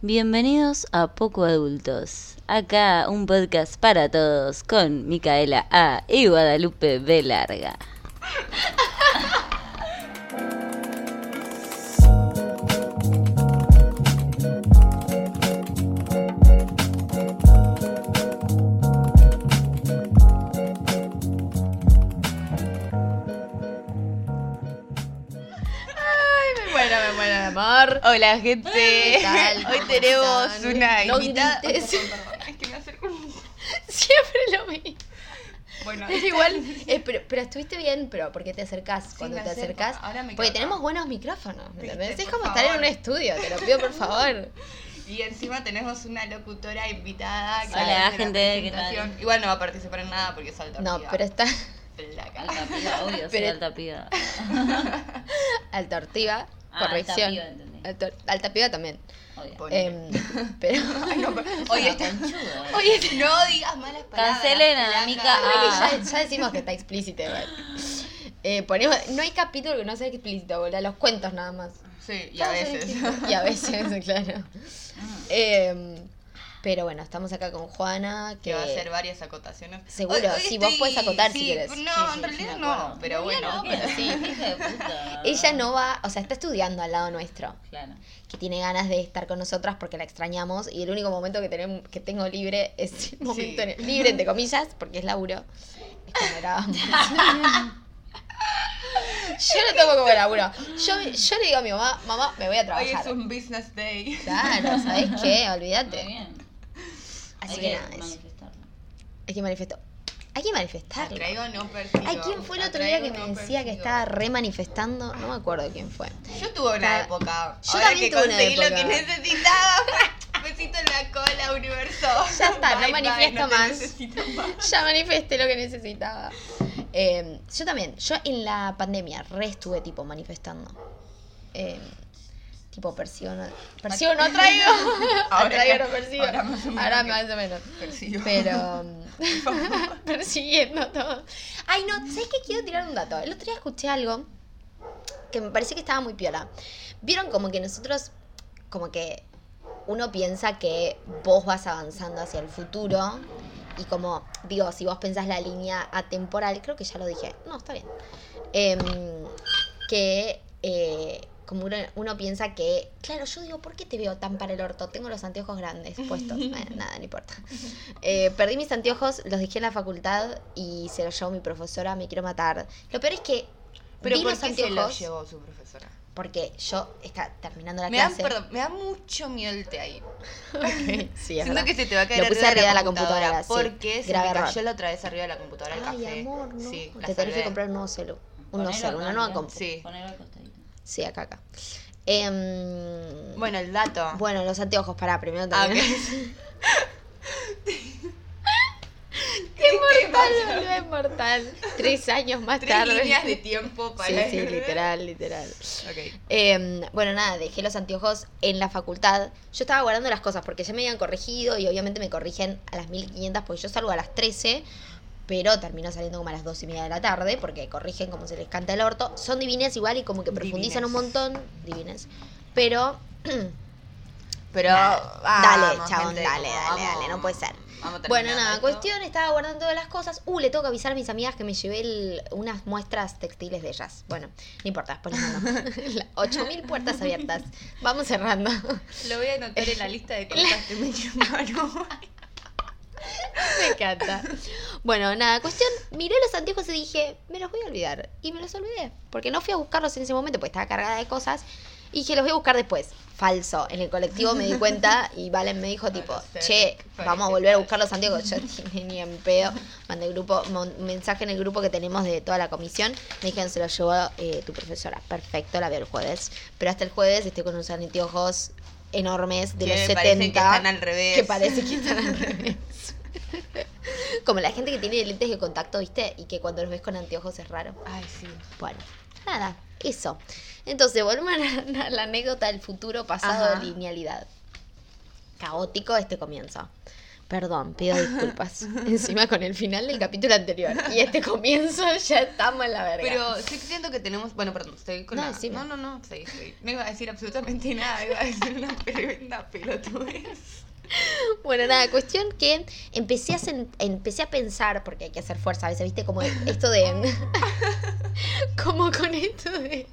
Bienvenidos a Poco Adultos. Acá un podcast para todos con Micaela A y Guadalupe B. Larga. Hola gente, ¿Qué tal? hoy ¿Cómo tenemos están? una No invitada. es que me acerco un- Siempre lo mismo. Bueno, Es igual, eh, pero, pero estuviste bien, pero ¿por qué te acercás cuando te acerco. acercás? Ahora me Porque tenemos buenos micrófonos, ¿me? Es como estar en un estudio, te lo pido por favor. y encima tenemos una locutora invitada. que Hola, gente, ¿qué tal? Igual no va a participar en nada porque es alta No, piba. pero está Flaca. Alta piba, obvio, soy alta piba. alta ortiva, Ah, alta corrección. piba, entendí. Alta, alta piba también. Em, pero. Ay, no, pero- Es Oye, eh. Oye, no digas malas palabras. Cancelen a flaca. Mica. Creo que Ah. ya, ya decimos que está explícito. Eh, ponemos, no hay capítulo que no sea explícito, boludo, los cuentos nada más. Sí, y a veces. Y a veces, claro. Eh, pero bueno, estamos acá con Juana, que, que va a hacer varias acotaciones. Seguro, Hoy- hoy sí, vos podés acotar si sí, querés. No, Sí, en sí, realidad no, pero En bueno. sí, ella no va, o sea, está estudiando al lado nuestro, Claro. que tiene ganas de estar con nosotras porque la extrañamos y el único momento que tenemos, que tengo libre es el momento en- libre entre comillas, porque es laburo. Es cuando grabamos. Yo lo tomo como laburo. Yo, yo le digo a mi mamá, mamá, me voy a Hoy trabajar. es un business day. Claro, ¿sabes qué? Muy Olvídate. bien. Así Hay que nada, manifestarlo. Hay que manifestar. Hay que manifestarlo. Atraigo, no persigo. Ay, ¿quién fue el otro día que me decía que estaba re manifestando? No me acuerdo quién fue. Yo tuve una época. Yo Ahora también que tuve una conseguí lo que necesitaba. Besito en la cola, universo. Ya está, no bye, manifiesto no más. Ya manifesté lo que necesitaba. Eh, yo también, yo en la pandemia re estuve tipo manifestando. Eh, tipo persigo no, persigo no atraigo. Ahora- no persigo. ahora más o menos Ahora más o menos. Persigo. Pero mm, persiguiendo todo. Ay, no, ¿sabes qué? Quiero tirar un dato. El otro día escuché algo que me pareció que estaba muy piola. Vieron como que nosotros, como que uno piensa que vos vas avanzando hacia el futuro y como, digo, si vos pensás la línea atemporal, creo que ya lo dije, no, está bien, Em, que eh, como uno, uno piensa que, claro, yo digo, ¿por qué te veo tan para el orto? Tengo los anteojos grandes puestos, nada, no importa. Eh, perdí mis anteojos, los dejé en la facultad y se los llevó mi profesora, me quiero matar. Lo peor es que Pero vi ¿por los qué se lo anteojos llevó su profesora? porque yo está terminando la Me da, clase. perdón, me da mucho miedo el té ahí. Ok, sí, es Siento verdad. que se te va a caer Lo puse arriba de la computadora, sí. Porque se Grave me cayó error. la otra vez arriba de la computadora el Ay, café. amor, no. Sí, te tenés que comprar un nuevo celu. Un nuevo celu, una nueva compu. Sí. Ponelo al costadito. Sí, acá, acá. Em, Bueno, el dato. bueno, los anteojos, pará, primero Ah, también. ok. Inmortal, boludo, inmortal. Tres años más Tres tarde. líneas de tiempo para... Sí, sí, literal, literal. Ok. Em, bueno, nada, dejé los anteojos en la facultad. Yo estaba guardando las cosas porque ya me habían corregido y obviamente me corrigen a las 1500 porque yo salgo a las 13, pero termino saliendo como a las 2 y media de la tarde porque corrigen como se les canta el orto. Son divines igual y como que profundizan un montón, divines. Pero, Pero... Nada. vamos, dale, chabón, gente, dale, dale, vamos- dale, no puede ser. vamos Bueno, nada, esto. cuestión, estaba guardando todas las cosas. Uh, le tengo que avisar a mis amigas que me llevé el- unas muestras textiles de ellas. Bueno, no importa, después les mando. La- 8000 puertas abiertas. Vamos cerrando. Lo voy a anotar en la lista de cosas que me llamaron. Me encanta. Bueno, nada, cuestión, miré los anteojos y dije, me los voy a olvidar. Y me los olvidé. Porque no fui a buscarlos en ese momento, porque estaba cargada de cosas. Y dije, los voy a buscar después. Falso. En el colectivo me di cuenta y Valen me dijo, tipo, che, vamos a volver a buscar los anteojos. Yo ni en pedo. Mandé grupo, mon- mensaje en el grupo que tenemos de toda la comisión. Me dijeron, se los llevó eh, tu profesora. Perfecto, la veo el jueves. Pero hasta el jueves estoy con unos anteojos enormes de Que los 70. parecen que están al revés. Que parece que están al revés. Como la gente que tiene lentes de contacto, ¿viste? Y que cuando los ves con anteojos es raro. Ay, sí. Bueno, nada, eso. Entonces, volvemos a la, a la anécdota del futuro pasado Ajá. de linealidad. Caótico este comienzo. Perdón, pido disculpas. Encima con el final del capítulo anterior. Y este comienzo ya estamos en la verga. Pero sí siento que tenemos. Bueno, perdón, estoy con No, la. No, no, no, seguí, seguí. No iba a decir absolutamente nada, iba a decir una tremenda pelotudez. Bueno, nada, cuestión que empecé a, empecé a pensar, porque hay que hacer fuerza a veces, ¿viste? Como esto de... como con esto de...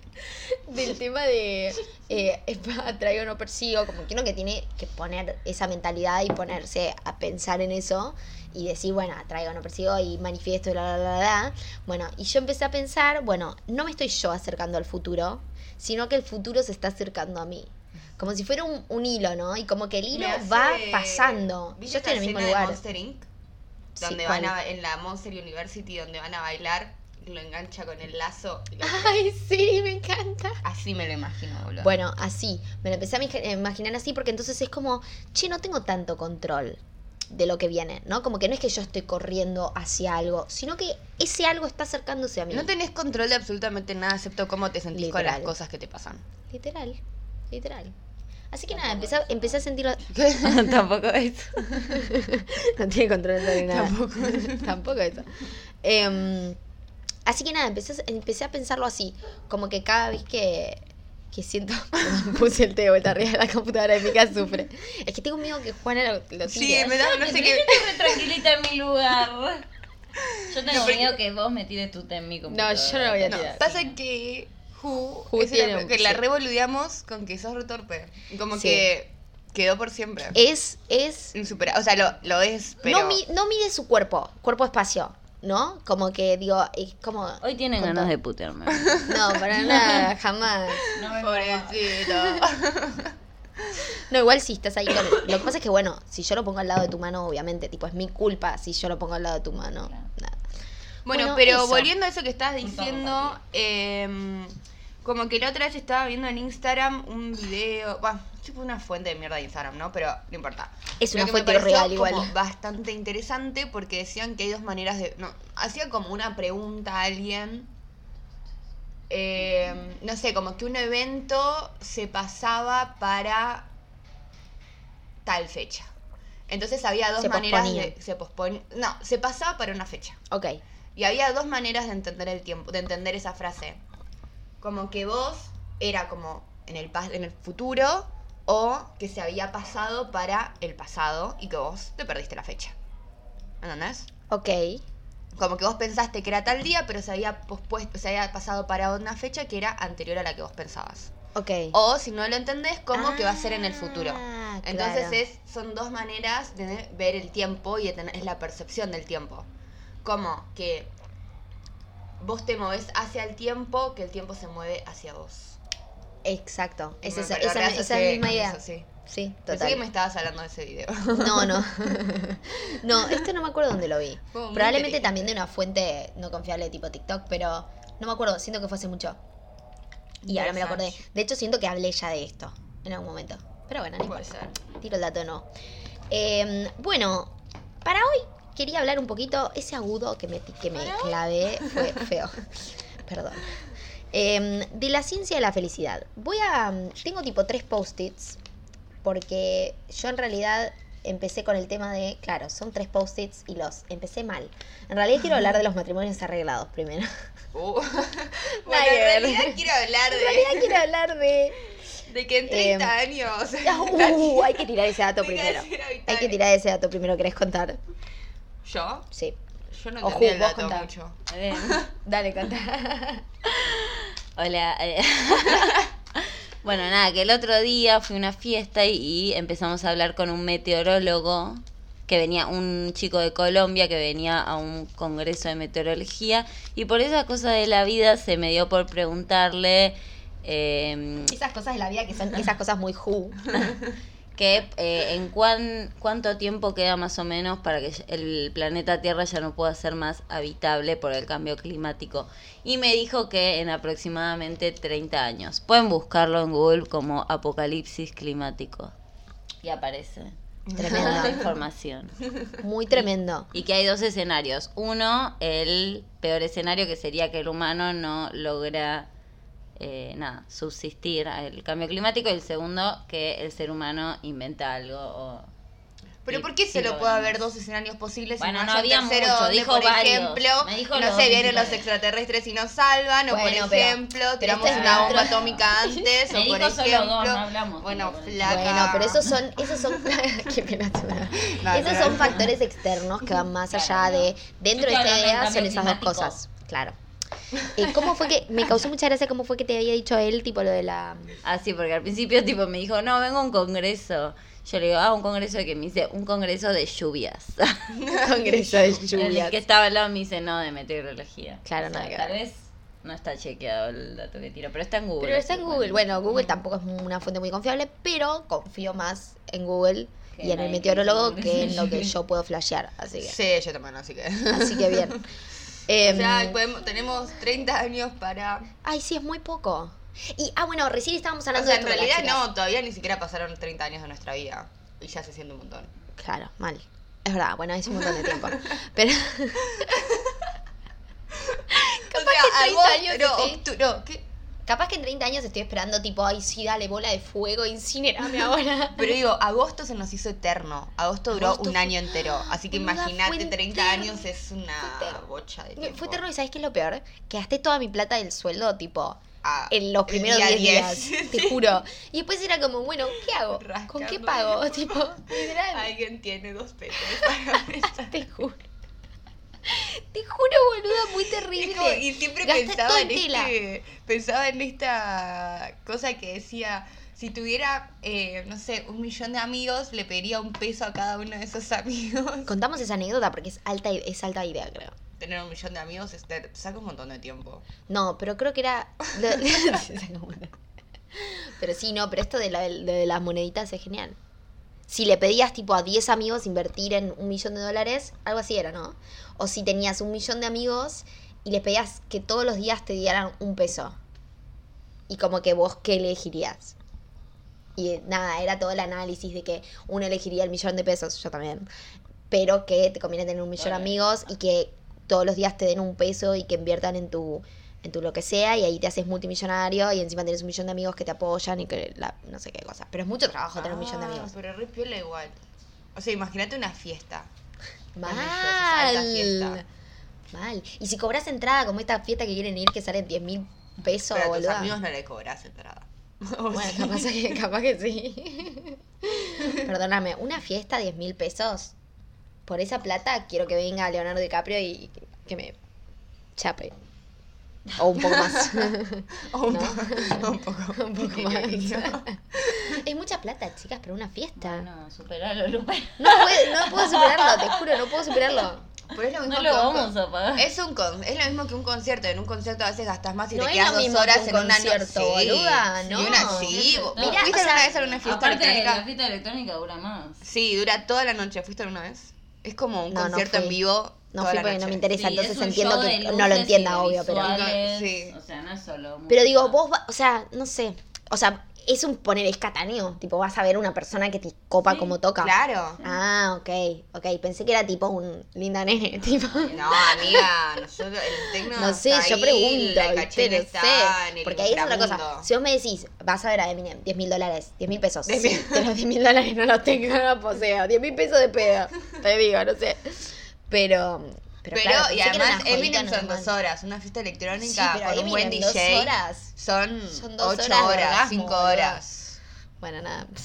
Del tema de... Eh, atraigo o no persigo, como que uno que tiene que poner esa mentalidad y ponerse a pensar en eso y decir, bueno, atraigo o no persigo y manifiesto, bla, bla, bla, bla. Bueno, y yo empecé a pensar, bueno, no me estoy yo acercando al futuro, sino que el futuro se está acercando a mí. Como si fuera un, un hilo, ¿no? Y como que el hilo hace- va pasando. ¿Viste Yo estoy en el mismo escena de lugar. Monster Inc? Sí, Donde ¿cuál? van a, en la Monster University, donde van a bailar, lo engancha con el lazo. y lo- Ay, sí, me encanta. Así me lo imagino, boludo. Bueno, así. Me lo empecé a imagi- imaginar así porque entonces es como, che, no tengo tanto control de lo que viene, ¿no? Como que no es que yo estoy corriendo hacia algo, sino que ese algo está acercándose a mí. No tenés control de absolutamente nada excepto cómo te sentís con las cosas que te pasan. Literal, literal. Así que nada, empecé, a- empecé a sentirlo... Tampoco eso. no tiene control sobre nada. Tampoco. Tampoco eso. Em, así que nada, empecé, a- empecé a pensarlo así. Como que cada vez que, que siento. Puse el té de vuelta arriba de la computadora y mi casa sufre. Es que tengo miedo que Juana lo, lo Sí, tire. me da, no sé qué. yo estoy re tranquilita en mi lugar. Yo tengo No, porque- miedo que vos me tires tu té en mi computadora. yo no lo voy a No, tirar. pasa que Who, Who es una- tiene un- que la revoludeamos con que sos retorpe. Como Sí. que quedó por siempre. Es. es Insuperable. O sea, lo, lo es, pero. no, mi- no mide su cuerpo, cuerpo-espacio, ¿no? Como que digo, es como. Hoy tienen ganas todo. de putearme. No, para nada, jamás. No me Pobrecito. No, igual si estás ahí con Lo que pasa es que, bueno, si yo lo pongo al lado de tu mano, obviamente, tipo, es mi culpa si yo lo pongo al lado de tu mano. Claro. Nada. Bueno, Bueno, pero eso. volviendo a eso que estabas Culpa diciendo. Como que la otra vez estaba viendo en Instagram un video, bueno, tipo una fuente de mierda de Instagram, ¿no? Pero no importa. Es una fuente real igual. como bastante interesante porque decían que hay dos maneras de... No, hacía como una pregunta a alguien. em, no sé, como que un evento se pasaba para tal fecha. Entonces había dos Se maneras posponía. de... Se posponía. No, se pasaba para una fecha. Ok. Y había dos maneras de entender el tiempo, de entender esa frase. Como que vos era como en el, en el futuro o que se había pasado para el pasado y que vos te perdiste la fecha. ¿Entendés? Ok. Como que vos pensaste que era tal día, pero se había pospuesto, se había pasado para una fecha que era anterior a la que vos pensabas. Ok. O si no lo entendés, como que va a ser en el futuro. Ah, Entonces claro. es, son dos maneras de ver el tiempo y de tener, es la percepción del tiempo. Como que vos te moves hacia el tiempo, que el tiempo se mueve hacia vos. Exacto. Es esa, esa, reasocié esa misma con idea. eso, sí. Sí, Pensé que me total. estabas hablando de ese video. No, no. no, esto no me acuerdo dónde lo vi. Como Probablemente también de una fuente no confiable tipo TikTok, pero no me acuerdo. Siento que fue hace mucho. Y ahora me lo acordé. De hecho, siento que hablé ya de esto en algún momento. Pero bueno, no importa. ser. Tiro el dato no. Eh, bueno, para hoy quería hablar un poquito. Ese agudo que me, que me clavé fue feo. Perdón. Eh, de la ciencia de la felicidad. Voy a. Tengo tipo tres post-its. Porque yo en realidad empecé con el tema de. Claro, son tres post-its y los empecé mal. En realidad quiero hablar de los matrimonios arreglados primero. Uh. Bueno, en realidad quiero hablar En realidad de, quiero hablar de. de que en 30 Em, años. Uh, hay que tirar ese dato de primero. Hay que tirar ese dato primero. ¿Querés contar? ¿Yo? Sí. Yo no Ojo, entendí el vos dato contá. mucho. Eh, Dale, contá. Hola. eh. Bueno, nada, que el otro día fui a una fiesta y, y empezamos a hablar con un meteorólogo que venía, un chico de Colombia que venía a un congreso de meteorología y por esa cosa de la vida se me dio por preguntarle eh, Esas cosas de la vida que son esas cosas muy who. Que eh, en cuán, cuánto tiempo queda más o menos para que el planeta Tierra ya no pueda ser más habitable por el cambio climático. Y me dijo que en aproximadamente 30 años. Pueden buscarlo en Google como apocalipsis climático. Y aparece Tremendo. la información. Muy tremendo. Y que hay dos escenarios. Uno, el peor escenario que sería que el humano no logra eh, nada, subsistir al cambio climático. Y el segundo, que el ser humano inventa algo o Pero Y ¿por qué sí solo lo puede haber dos escenarios posibles Bueno, y no, no había tercero mucho, donde, dijo por varios. ejemplo, Me dijo no sé, vienen los extraterrestres y nos salvan, o Bueno, por pero- ejemplo, pero tiramos este es una bomba atómica antes, Me o por ejemplo, dos, no hablamos, bueno, flaca. Bueno, pero esos son, esos son, qué pena. No, esos son factores externos que van más allá Claro, de, dentro de esta idea son esas dos cosas, claro. ¿Y cómo fue que, me causó mucha gracia cómo fue que te había dicho él, tipo lo de la... Ah, sí, porque al principio tipo me dijo, no, vengo a un congreso. Yo le digo, ah, un congreso de que me dice, un congreso de lluvias. Congreso de El que estaba al lado me dice, no, de meteorología. Claro, nada que Tal ver. vez no está chequeado el dato que tiro, pero está en Google. Pero está en Google. Bueno, Google tampoco es una fuente muy confiable, pero confío más en Google y en el meteorólogo que que en lo que yo puedo flashear. Así que, Sí, yo también, así que. así que bien. o Em, sea, podemos- tenemos 30 años para. Ay, sí, es muy poco. Y, ah, bueno, recién estábamos O hablando sea, de en realidad no, todavía ni siquiera pasaron 30 años de nuestra vida. Y ya se siente un montón. Claro, mal. Es verdad, bueno, es un montón de tiempo. Pero o Capaz sea, que 30 agosto- años octu- no, ¿qué? Capaz que en 30 años estoy esperando, tipo, ay, sí, dale bola de fuego, incinerame ahora. Pero digo, agosto se nos hizo eterno. Agosto duró Agosto un fue- año entero. Así que imagínate, fue 30 eterno. años es una eterno. bocha de tiempo. Fue terror y ¿sabes qué es lo peor? Que gasté toda mi plata del sueldo, tipo, Ah, en los primeros día 10 días, 10. te juro. Y después era como, bueno, ¿qué hago? ¿Con qué pago? Tipo, literal, Alguien tiene dos pesos para te juro. Te juro, boluda, muy terrible. Como- y siempre pensaba en, este, pensaba en esta cosa que decía, si tuviera, eh, no sé, un millón de amigos, le pediría un peso a cada uno de esos amigos. Contamos esa anécdota porque es alta, es alta idea, creo. Tener un millón de amigos es- te saca un montón de tiempo. No, pero creo que era. pero sí, no, pero esto de, la- de las moneditas es genial. Si le pedías tipo a 10 amigos invertir en un millón de dólares, algo así era, ¿no? O si tenías un millón de amigos y les pedías que todos los días te dieran un peso. Y como que vos qué elegirías. Y nada, era todo el análisis de que uno elegiría el millón de pesos, yo también. Pero que te conviene tener un millón de amigos y que todos los días te den un peso y que inviertan en tu en tu lo que sea y ahí te haces multimillonario y encima tienes un millón de amigos que te apoyan y que la, no sé qué cosa. Pero es mucho trabajo tener un millón de Ah, amigos. Pero re piola igual. O sea, imagínate una fiesta. alta Mal. fiesta. Mal. Y si cobras entrada como esta fiesta que quieren ir que salen 10 mil pesos, Pero a tus boluda. amigos no le cobras entrada. Bueno, capaz que, capaz que sí. Perdóname, una fiesta 10 mil pesos. Por esa plata quiero que venga Leonardo DiCaprio y que me chape. O un poco más. o un, ¿No? poco, un poco. un poco más. es mucha plata, chicas, para una fiesta. Bueno, superalo, Lupe. No, puedo, no puedo superarlo, te juro, no puedo superarlo. Pero es lo mismo No que lo un vamos con- a pagar. Es, un con- es lo mismo que un concierto. En un concierto a veces gastas más y No te quedas dos horas que en un una noche. boluda, Y no. una sí. ¿Vos No. Mirá, ¿Fuiste sea, alguna vez a una fiesta Aparte, electrónica? la fiesta electrónica dura más. Sí, dura toda la noche. ¿Fuiste alguna vez? Es como un No, no concierto en vivo. No fui porque no me interesa, Sí, entonces entiendo que de no lo entienda, de obvio, pero. Sí. O sea, no es solo. Pero digo, vos, va- o sea, no sé. O sea, es un poner escataneo. Tipo, vas a ver una persona que te copa Sí, como toca. Claro. Ah, ok, ok. Pensé que era tipo un linda nene, tipo. No, amiga, nosotros, el tecno No sé, está yo ahí, pregunto, ¿viste? No está sé. Porque ahí es otra cosa. Si vos me decís, vas a ver a Eminem, 10 mil dólares, 10 mil pesos. 10.000. Sí, pero 10 mil dólares no los tengo, no los poseo. 10 mil pesos de pedo. Te digo, no sé. Pero. Pero, Pero, claro, y además, Eminem son dos horas. Una fiesta Sí, electrónica pero con un buen DJ horas. son, Son dos ocho horas de horas, orgasmo, cinco horas. Bueno, nada.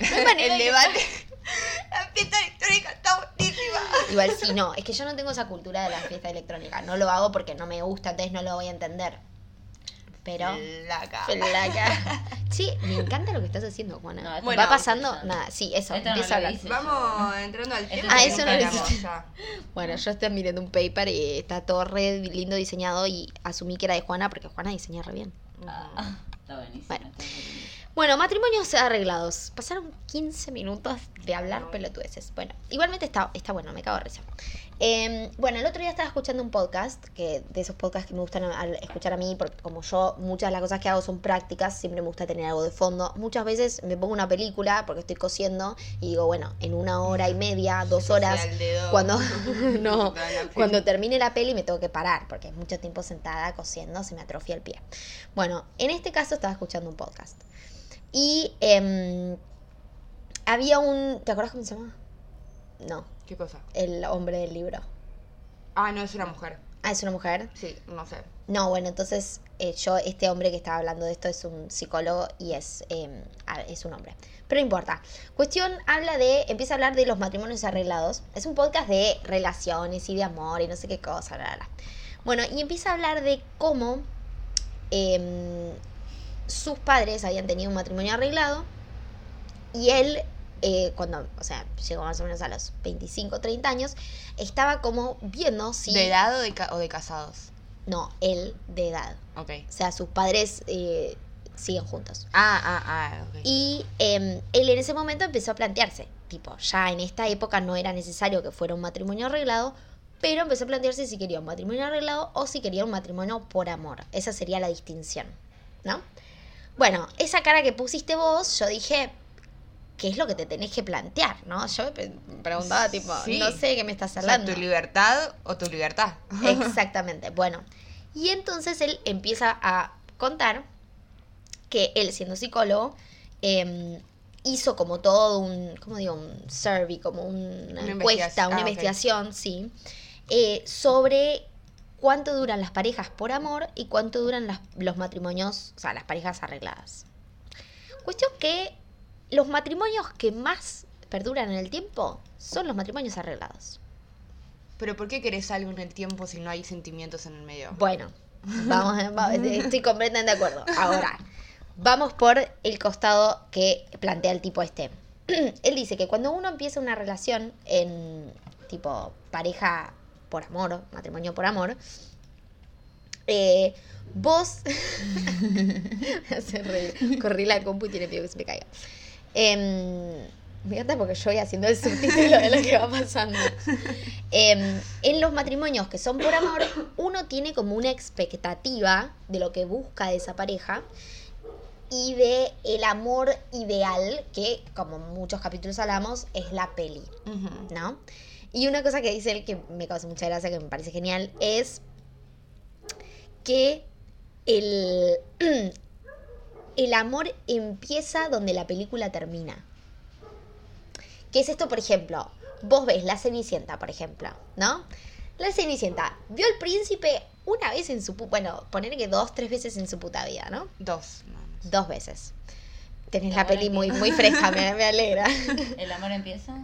No el debate. La fiesta electrónica está buenísima. Igual sí, no, es que yo no tengo esa cultura de la fiesta electrónica. No lo hago porque no me gusta, entonces no lo voy a entender. Pero. Laca. Flaca. Sí, me encanta lo que estás haciendo, Juana. No, esto Bueno, Va pasando. Nada, sí, eso. Esto no empieza a hablar. hice. Vamos entrando al tema. Ah, eso no lo hiciste. Bueno, yo estoy mirando un paper y está todo re lindo diseñado y asumí que era de Juana porque Juana diseña re bien. Ah, está buenísimo. Bueno. está buenísimo. Bueno, matrimonios arreglados. Pasaron 15 minutos de hablar pelotudeces. Bueno, igualmente está, está bueno, me cago de risa. Eh, bueno, el otro día estaba escuchando un podcast, que de esos podcasts que me gustan escuchar a mí, porque como yo muchas de las cosas que hago son prácticas, siempre me gusta tener algo de fondo. Muchas veces me pongo una película porque estoy cosiendo y digo, bueno, en una hora y media, dos horas, cuando no, cuando termine la peli me tengo que parar porque es mucho tiempo sentada cosiendo, se me atrofia el pie. Bueno, en este caso estaba escuchando un podcast. Y em, había un. ¿Te acuerdas cómo se llama? No, ¿Qué cosa? el hombre del libro. Ah, no, es una mujer. Ah, es una mujer. Sí, no sé. No, bueno, entonces eh, yo, este hombre que estaba hablando de esto es un psicólogo y es, eh, a- es un hombre. Pero no importa. Cuestión habla de, empieza a hablar de los matrimonios arreglados. Es un podcast de relaciones y de amor y no sé qué cosa, bla, bla, bla. Bueno, y empieza a hablar de cómo em, sus padres habían tenido un matrimonio arreglado y él, eh, cuando, o sea, llegó más o menos a los 25, 30 años, estaba como viendo si... ¿De edad o de, ca- o de casados? No, él de edad. Ok. O sea, sus padres eh, siguen juntos. Ah, ah, ah, ok. Y eh, él en ese momento empezó a plantearse, tipo, ya en esta época no era necesario que fuera un matrimonio arreglado, pero empezó a plantearse si quería un matrimonio arreglado o si quería un matrimonio por amor. Esa sería la distinción, ¿no? Bueno, esa cara que pusiste vos, yo dije, ¿qué es lo que te tenés que plantear, no? Yo me preguntaba, tipo, Sí. no sé de qué me estás O sea, hablando. tu libertad o tu libertad. Exactamente. Bueno, y entonces él empieza a contar que él, siendo psicólogo, em, hizo como todo un, ¿cómo digo? Un survey, como una, Una encuesta, una Ah, investigación, sí, eh, sobre cuánto duran las parejas por amor y cuánto duran las- los matrimonios, o sea, las parejas arregladas. Cuestión que los matrimonios que más perduran en el tiempo son los matrimonios arreglados. Pero ¿por qué querés algo en el tiempo si no hay sentimientos en el medio? Bueno, vamos, va- estoy completamente de acuerdo. Ahora, vamos por el costado que plantea el tipo este. Él dice que cuando uno empieza una relación en tipo pareja por amor, matrimonio por amor, eh, vos... Me hace reír. Corrí la compu y tiene miedo que se me caiga. Me encanta porque yo voy haciendo el subtítulo de lo que va pasando. Em, en los matrimonios que son por amor, uno tiene como una expectativa de lo que busca de esa pareja y de el amor ideal, que como en muchos capítulos hablamos, es la peli. ¿no? Y una cosa que dice él que me causa mucha gracia, que me parece genial, es que el, el amor empieza donde la película termina. ¿Qué es esto, por ejemplo? Vos ves La Cenicienta, por ejemplo, ¿no? La Cenicienta vio al príncipe una vez en su... Bueno, poner que dos, tres veces en su puta vida, ¿no? Dos. Dos veces. Tenés La peli muy, muy fresca, me, me alegra. ¿El amor empieza?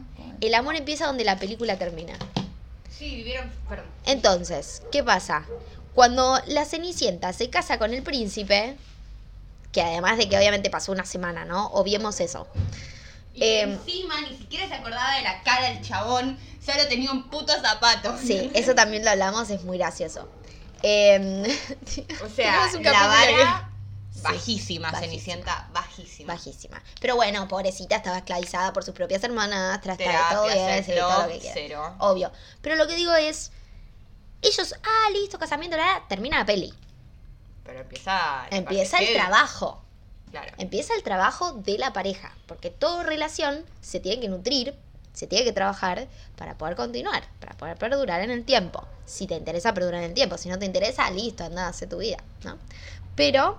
El amor empieza donde la película termina. Sí, vivieron. Perdón. Entonces, ¿qué pasa? Cuando la Cenicienta se casa con el príncipe, que además de que obviamente pasó una semana, ¿no? Obviemos eso. Y Em, encima ni siquiera se acordaba de la cara del chabón, solo tenía un puto zapato. Sí, eso también lo hablamos, es muy gracioso. Em, O sea, un la vara Sí, bajísima, bajísima. Cenicienta, bajísima. bajísima. Pero bueno, pobrecita, estaba esclavizada por sus propias hermanas, tras Terapia, todo sí, todo lo love, que quiera. cero. Obvio. Pero lo que digo es, ellos, ah, listo, casamiento, la, termina la peli. Pero empieza. Empieza el trabajo. Claro. Empieza el trabajo de la pareja, porque toda relación se tiene que nutrir, se tiene que trabajar para poder continuar, para poder perdurar en el tiempo. Si te interesa perdurar en el tiempo, si no te interesa, listo, anda, hace tu vida, ¿no? Pero,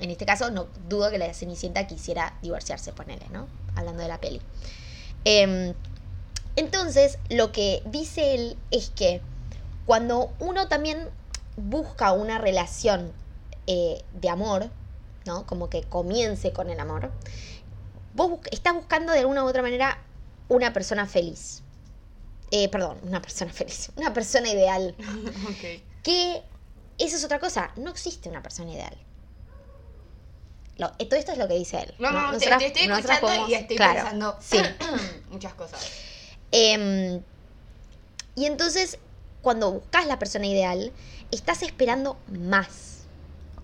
en este caso, no dudo que la Cenicienta quisiera divorciarse, ponele, ¿no? Hablando de la peli. Em, entonces, lo que dice él es que cuando uno también busca una relación eh, de amor, ¿no? Como que comience con el amor, vos bus- estás buscando de alguna u otra manera una persona feliz. Eh, perdón, una persona feliz, una persona ideal. ok. Que eso es otra cosa, no existe una persona ideal. Lo- eh, todo esto es lo que dice él. No, no, Nosotras- te estoy escuchando podemos- y estoy claro, pensando Sí. muchas cosas. Em, y entonces, cuando buscas la persona ideal, estás esperando más.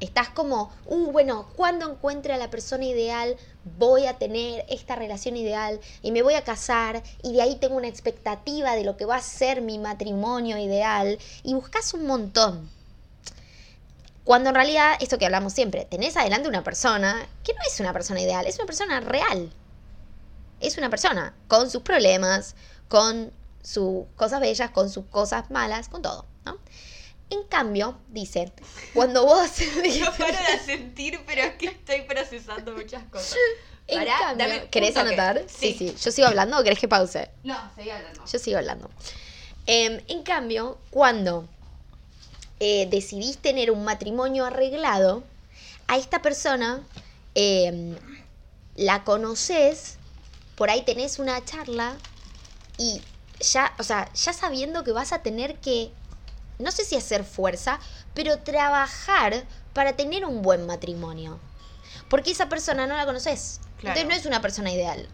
Estás como, uh, bueno, cuando encuentre a la persona ideal, voy a tener esta relación ideal y me voy a casar y de ahí tengo una expectativa de lo que va a ser mi matrimonio ideal y buscas un montón. Cuando en realidad, esto que hablamos siempre, tenés adelante una persona que no es una persona ideal, es una persona real es una persona con sus problemas, con sus cosas bellas, con sus cosas malas, con todo, ¿no? En cambio, dice, cuando vos... No paro de sentir, pero es que estoy procesando muchas cosas. En Pará, cambio, dame ¿Querés anotar? Sí. Sí. sí, ¿Yo sigo hablando o querés que pause? No, seguí hablando. Yo sigo hablando. Em, en cambio, cuando eh, decidís tener un matrimonio arreglado, a esta persona em, la conoces, por ahí tenés una charla y ya, o sea, ya sabiendo que vas a tener que, no sé si hacer fuerza, pero trabajar para tener un buen matrimonio. Porque esa persona no la conoces. Claro. Entonces no es una persona ideal.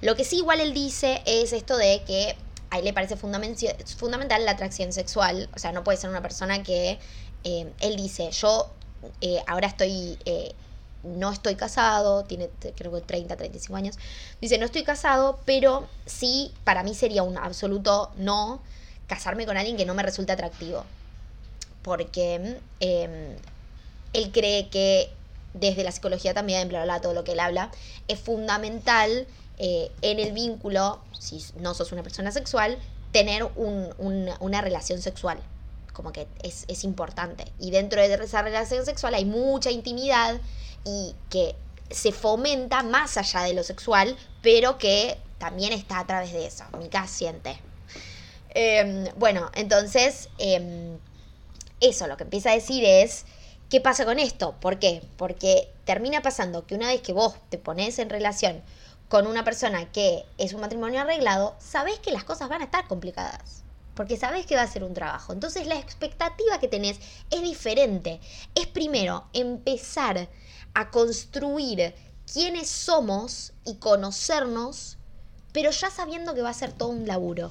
Lo que sí igual él dice es esto de que a él le parece fundamental la atracción sexual. O sea, no puede ser una persona que... eh, él dice, yo eh, ahora estoy... eh, no estoy casado, tiene creo que 30, 35 años. Dice, no estoy casado, pero sí, para mí sería un absoluto no casarme con alguien que no me resulte atractivo. Porque eh, él cree que desde la psicología también, bla, bla, todo lo que él habla, es fundamental eh, en el vínculo, si no sos una persona sexual, tener un- un- una relación sexual. Como que es, es importante. Y dentro de esa relación sexual hay mucha intimidad y que se fomenta más allá de lo sexual, pero que también está a través de eso. Mica siente. Em, bueno, entonces, em, eso lo que empieza a decir es, ¿qué pasa con esto? ¿Por qué? Porque termina pasando que una vez que vos te pones en relación con una persona que es un matrimonio arreglado, sabés que las cosas van a estar complicadas. Porque sabés que va a ser un trabajo. Entonces la expectativa que tenés es diferente. Es primero empezar a construir quiénes somos y conocernos, pero ya sabiendo que va a ser todo un laburo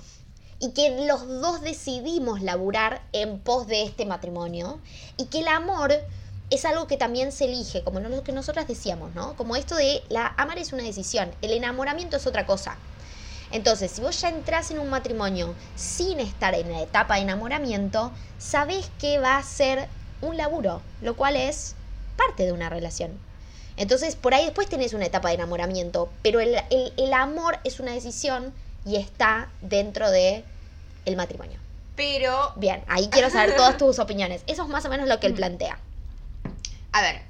y que los dos decidimos laburar en pos de este matrimonio y que el amor es algo que también se elige, como lo que nosotras decíamos, ¿no? Como esto de la amar es una decisión, el enamoramiento es otra cosa. Entonces, si vos ya entras en un matrimonio sin estar en la etapa de enamoramiento, sabés que va a ser un laburo, lo cual es parte de una relación. Entonces, por ahí después tenés una etapa de enamoramiento, pero el, el- el amor es una decisión y está dentro de el matrimonio. Pero, Bien, ahí quiero saber todas tus opiniones. Eso es más o menos lo que él plantea. a ver.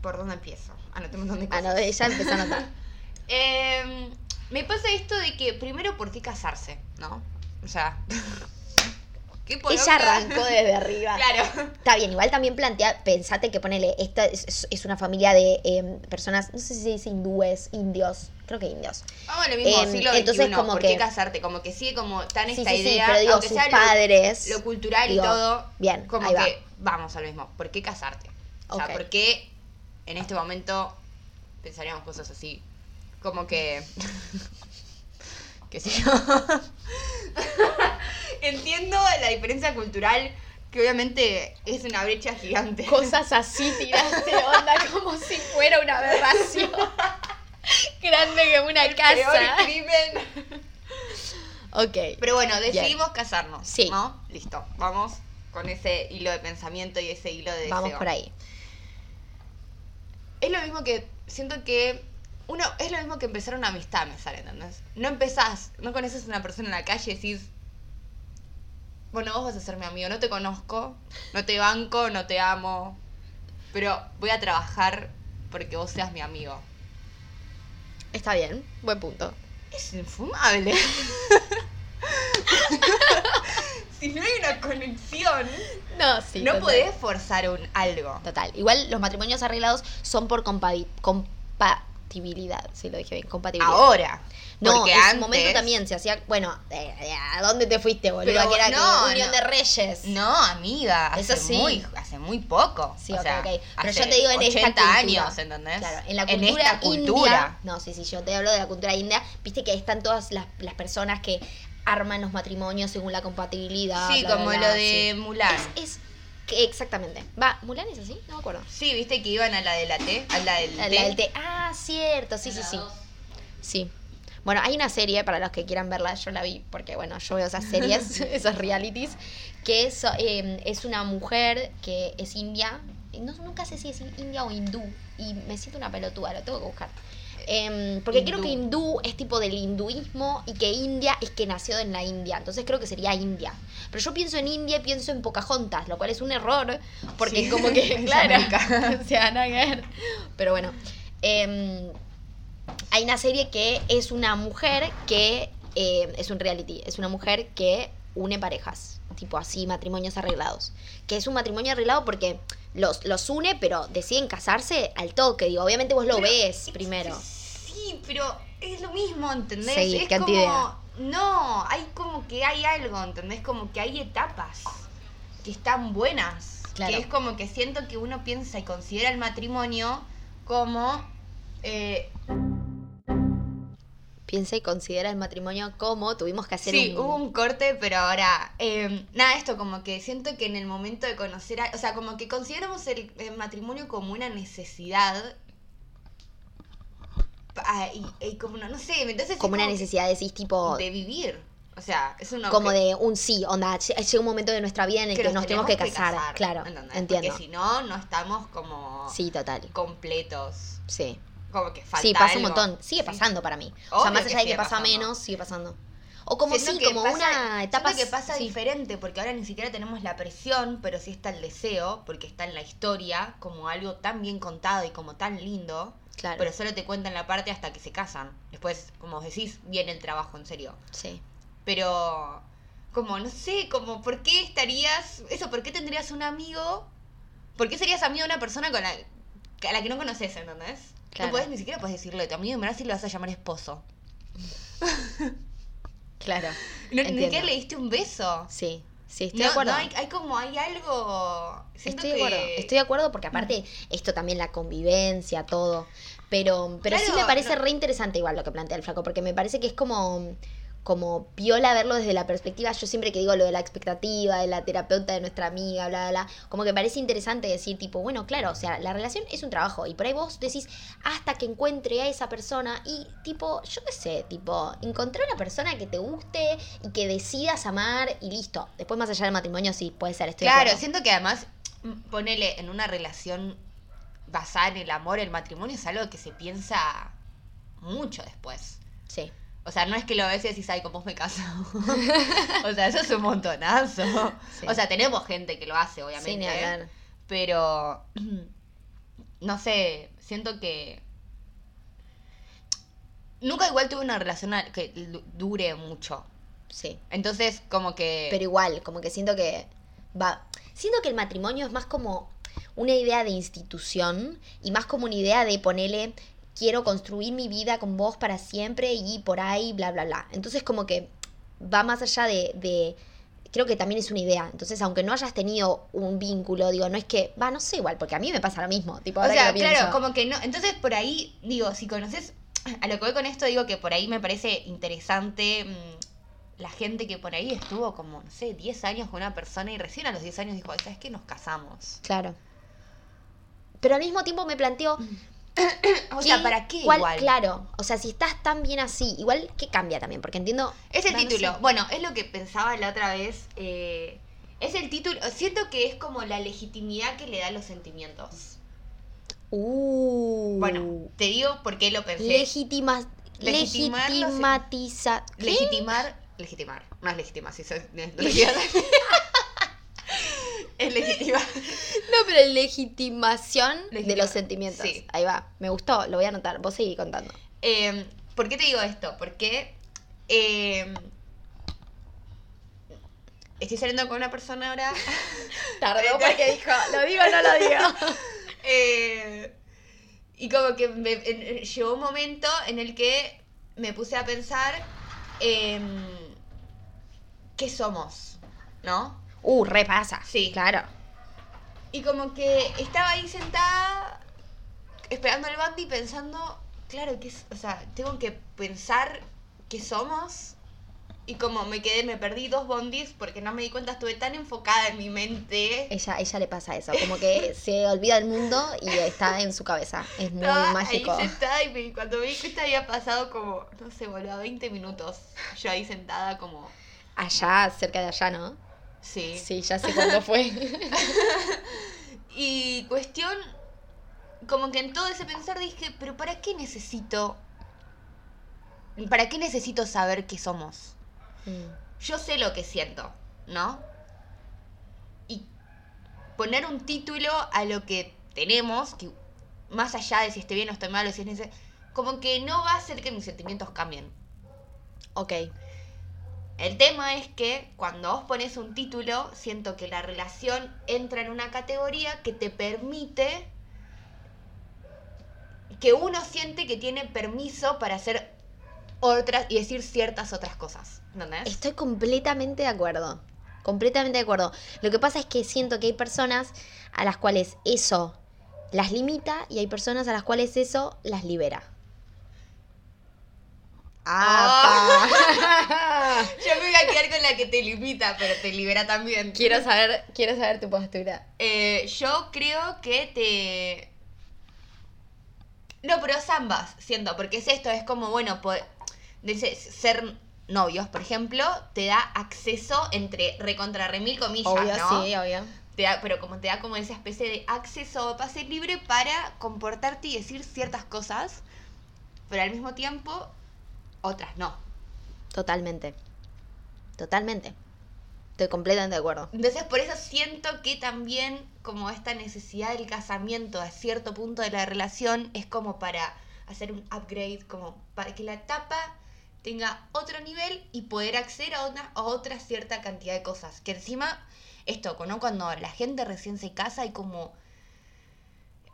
¿Por dónde empiezo? Anoté un montón de Ah, cosas. no, ella empezó a notar. Em, me pasa esto de que, primero, ¿por qué casarse? ¿No? O sea. ¿Qué? Ella arrancó desde arriba. Claro. Está bien, igual también plantea, pensate que ponele, esta es, es- es una familia de em, personas, no sé si se dice hindúes, indios, creo que indios. Vamos a lo mismo, siglo entonces, XXI, como ¿por que- qué casarte? Como que sigue como tan Sí, esta sí, sí, idea, pero digo, aunque sus sea padres. lo, cultural digo, y todo, bien, como ahí va. que vamos a lo mismo, ¿por qué casarte? O sea, Ok. ¿por qué en este momento pensaríamos cosas así? Como que... que si yo... Entiendo la diferencia cultural, que obviamente es una brecha gigante. Cosas así tiraste onda como si fuera una aberración. Grande como una El peor crimen. Ok. Pero bueno, decidimos casarnos. Sí. ¿No? Listo. Vamos con ese hilo de pensamiento y ese hilo de Vamos deseo. por ahí. Es lo mismo que. Siento que. Uno, es lo mismo que empezar una amistad, me sale, ¿entendés? No empezás, no conoces a una persona en la calle y decís. Bueno, vos vas a ser mi amigo, no te conozco, no te banco, no te amo, pero voy a trabajar porque vos seas mi amigo. Está bien, buen punto. Es infumable. si no hay una conexión, No, sí. no total. podés forzar un algo. Total. Igual los matrimonios arreglados son por compavi- compatibilidad, si lo dije bien, compatibilidad. Ahora. No, porque en su antes, momento también se hacía, bueno, eh, eh, ¿a dónde te fuiste, boludo? Pero que era no, unión no. de reyes. No, amiga, hace, Eso sí. muy, hace muy poco. Sí, o ok, sea, ok. Pero hace yo te digo en esta 80 cultura. años, ¿entendés? Claro, en la cultura, esta cultura. india. No, sí, sí, yo te hablo de la cultura india. Viste que ahí están todas las, las personas que arman los matrimonios según la compatibilidad. Sí, bla, como bla, lo de sí. Mulan. Es, exactamente. Va, ¿Mulan es así? No me acuerdo. Sí, viste que iban a la de la T, a la del La, té. la del té. Ah, cierto, sí, sí, sí. Sí. Bueno, hay una serie, para los que quieran verla, yo la vi, porque bueno, yo veo esas series, esos realities, que es, eh, es una mujer que es india, no, nunca sé si es india o hindú, y me siento una pelotuda, lo tengo que buscar. Em, porque Hindú. creo que hindú es tipo del hinduismo y que India es que nació en la India, entonces creo que sería India. Pero yo pienso en India y pienso en Pocahontas, lo cual es un error, porque Sí, como que, claro, sea, nada que ver. Pero bueno, em, hay una serie que es una mujer que eh, es un reality, es una mujer que une parejas, tipo así, matrimonios arreglados. Que es un matrimonio arreglado porque los, los une, pero deciden casarse al toque. Digo, obviamente vos lo Pero- ves primero. Sí, pero es lo mismo, ¿entendés? Sí, es como. antiidea. No, hay como que hay algo, ¿entendés? Como que hay etapas que están buenas. Claro. Que es como que siento que uno piensa y considera el matrimonio como. eh, Piensa y considera el matrimonio como tuvimos que hacer sí, un... hubo un corte, pero ahora. eh, nada, esto como que siento que en el momento de conocer a. O sea, como que consideramos el, el matrimonio como una necesidad. Ah, y, y como no, no sé, entonces. es como una necesidad, decís, tipo... de vivir. O sea, es una como de un sí, onda, lle- llega un momento de nuestra vida en el que, nos tenemos que casar. claro, ¿entendés? entiendo. Porque si no, no estamos como Sí, total. completos. Sí. Como que falta Sí, pasa algo. un montón. Sigue Sí. pasando para mí. o sea, más allá de que pasa pasando. menos, sigue pasando. O como sí, que como pasa- una etapa. que pasa sí. diferente, porque ahora ni siquiera tenemos la presión, pero sí está el deseo, porque está en la historia, como algo tan bien contado y como tan lindo. Claro. Pero solo te cuentan la parte hasta que se casan. Después, como vos decís, viene el trabajo en serio. Sí. Pero, como, no sé, como, ¿por qué estarías, eso, por qué tendrías un amigo? ¿Por qué serías amigo de una persona con la, a la que no conoces, ¿entendés? Claro. No podés, ni siquiera puedes decirle, tu amigo, mirá si le vas a llamar esposo. Claro. No, ni siquiera le diste un beso. Sí, sí, estoy No, de acuerdo. no, hay, hay como, hay algo... Siento Estoy de que- acuerdo, estoy de acuerdo porque aparte esto también la convivencia, todo. Pero, pero sí me parece re interesante igual lo que plantea el flaco, porque me parece que es como, como piola verlo desde la perspectiva, yo siempre que digo lo de la expectativa, de la terapeuta de nuestra amiga, bla, bla, bla, como que parece interesante decir tipo, bueno, claro, o sea, la relación es un trabajo y por ahí vos decís hasta que encuentre a esa persona y tipo, yo qué sé, tipo, encontrar una persona que te guste y que decidas amar y listo. Después más allá del matrimonio sí, puede ser, estoy Claro, siento que además, mm, ponele en una relación basada en el amor, el matrimonio es algo que se piensa mucho después. Sí. O sea, no es que lo ves y decís, ay, con vos me caso. o sea, eso es un montonazo. Sí. O sea, tenemos gente que lo hace, obviamente. ni hablar. Pero, no sé, siento que... Nunca igual tuve una relación que du- dure mucho. Sí. Entonces, como que... Pero igual, como que siento que va. Siento que el matrimonio es más como una idea de institución y más como una idea de ponerle quiero construir mi vida con vos para siempre y por ahí, bla, bla, bla. Entonces como que va más allá de, de- creo que también es una idea. Entonces, aunque no hayas tenido un vínculo, digo, no es que, va, no sé igual, porque a mí me pasa lo mismo. Tipo, O sea, claro, como que no. Entonces, por ahí, digo, si conoces. A lo que voy con esto, digo que por ahí me parece interesante mm, la gente que por ahí estuvo como, no sé, 10 años con una persona y recién a los 10 años dijo, ¿sabes qué? Nos casamos. Claro. Pero al mismo tiempo me planteo, O sea, ¿qué- ¿para qué igual? Claro, o sea, si estás tan bien así, igual, ¿qué cambia también? Porque entiendo... Es el título. Bueno, es lo que pensaba la otra vez. eh, es el título. Siento que es como la legitimidad que le da los sentimientos. Uh. Bueno, te digo por qué lo pensé. Legitima, Legitimar legitimatiza. Legitimar. Legitimar. No es es, no pero legitimación de los sentimientos. sí. Ahí va. Me gustó, lo voy a anotar. Vos seguí contando. Eh, ¿Por qué te digo esto? Porque eh, estoy saliendo con una persona ahora. Tardó porque dijo, ¿lo digo o no lo digo? eh, y como que me, en- en- llegó un momento en el que me puse a pensar em, qué somos, ¿no? Uh, repasa. Sí. Claro. Y como que estaba ahí sentada esperando el bandi pensando, claro, que es, o sea, tengo que pensar qué somos. Y como me quedé, me perdí dos bondis porque no me di cuenta, estuve tan enfocada en mi mente. Ella, ella le pasa eso. Como que se olvida del mundo y está en su cabeza. Es muy Estaba mágico. ahí sentada y me- cuando me di cuenta había pasado como, no sé, boludo, 20 minutos. Yo ahí sentada como, Allá, cerca de allá, ¿no? Sí. Sí, ya sé cuándo fue. Y cuestión, como que en todo ese pensar dije, pero ¿para qué necesito? ¿Para qué necesito saber qué somos? Mm. Yo sé lo que siento, ¿no? Y poner un título a lo que tenemos, que más allá de si esté bien o estoy mal o si es necesario, como que no va a hacer que mis sentimientos cambien. Ok. El tema es que cuando vos pones un título, siento que la relación entra en una categoría que te permite que uno siente que tiene permiso para hacer otras y decir ciertas otras cosas. ¿Entendés? Estoy completamente de acuerdo. Completamente de acuerdo. Lo que pasa es que siento que hay personas a las cuales eso las limita y hay personas a las cuales eso las libera. Ah. Yo me voy a quedar con la que te limita, pero te libera también. quiero saber, quiero saber tu postura. Eh, yo creo que te. No, pero es ambas, siento, porque es esto, es como, bueno, ser novios, por ejemplo, te da acceso entre recontra remil comillas, Obvio, ¿no? sí, obvio. Te da- pero como te da como esa especie de acceso pase libre para comportarte y decir ciertas cosas, pero al mismo tiempo otras no. Totalmente. Totalmente. Estoy completamente de acuerdo. Entonces por eso siento que también como esta necesidad del casamiento a cierto punto de la relación es como para hacer un upgrade, como para que la etapa tenga otro nivel y poder acceder a, una, a otra cierta cantidad de cosas. Que encima, esto, ¿no? Cuando la gente recién se casa y como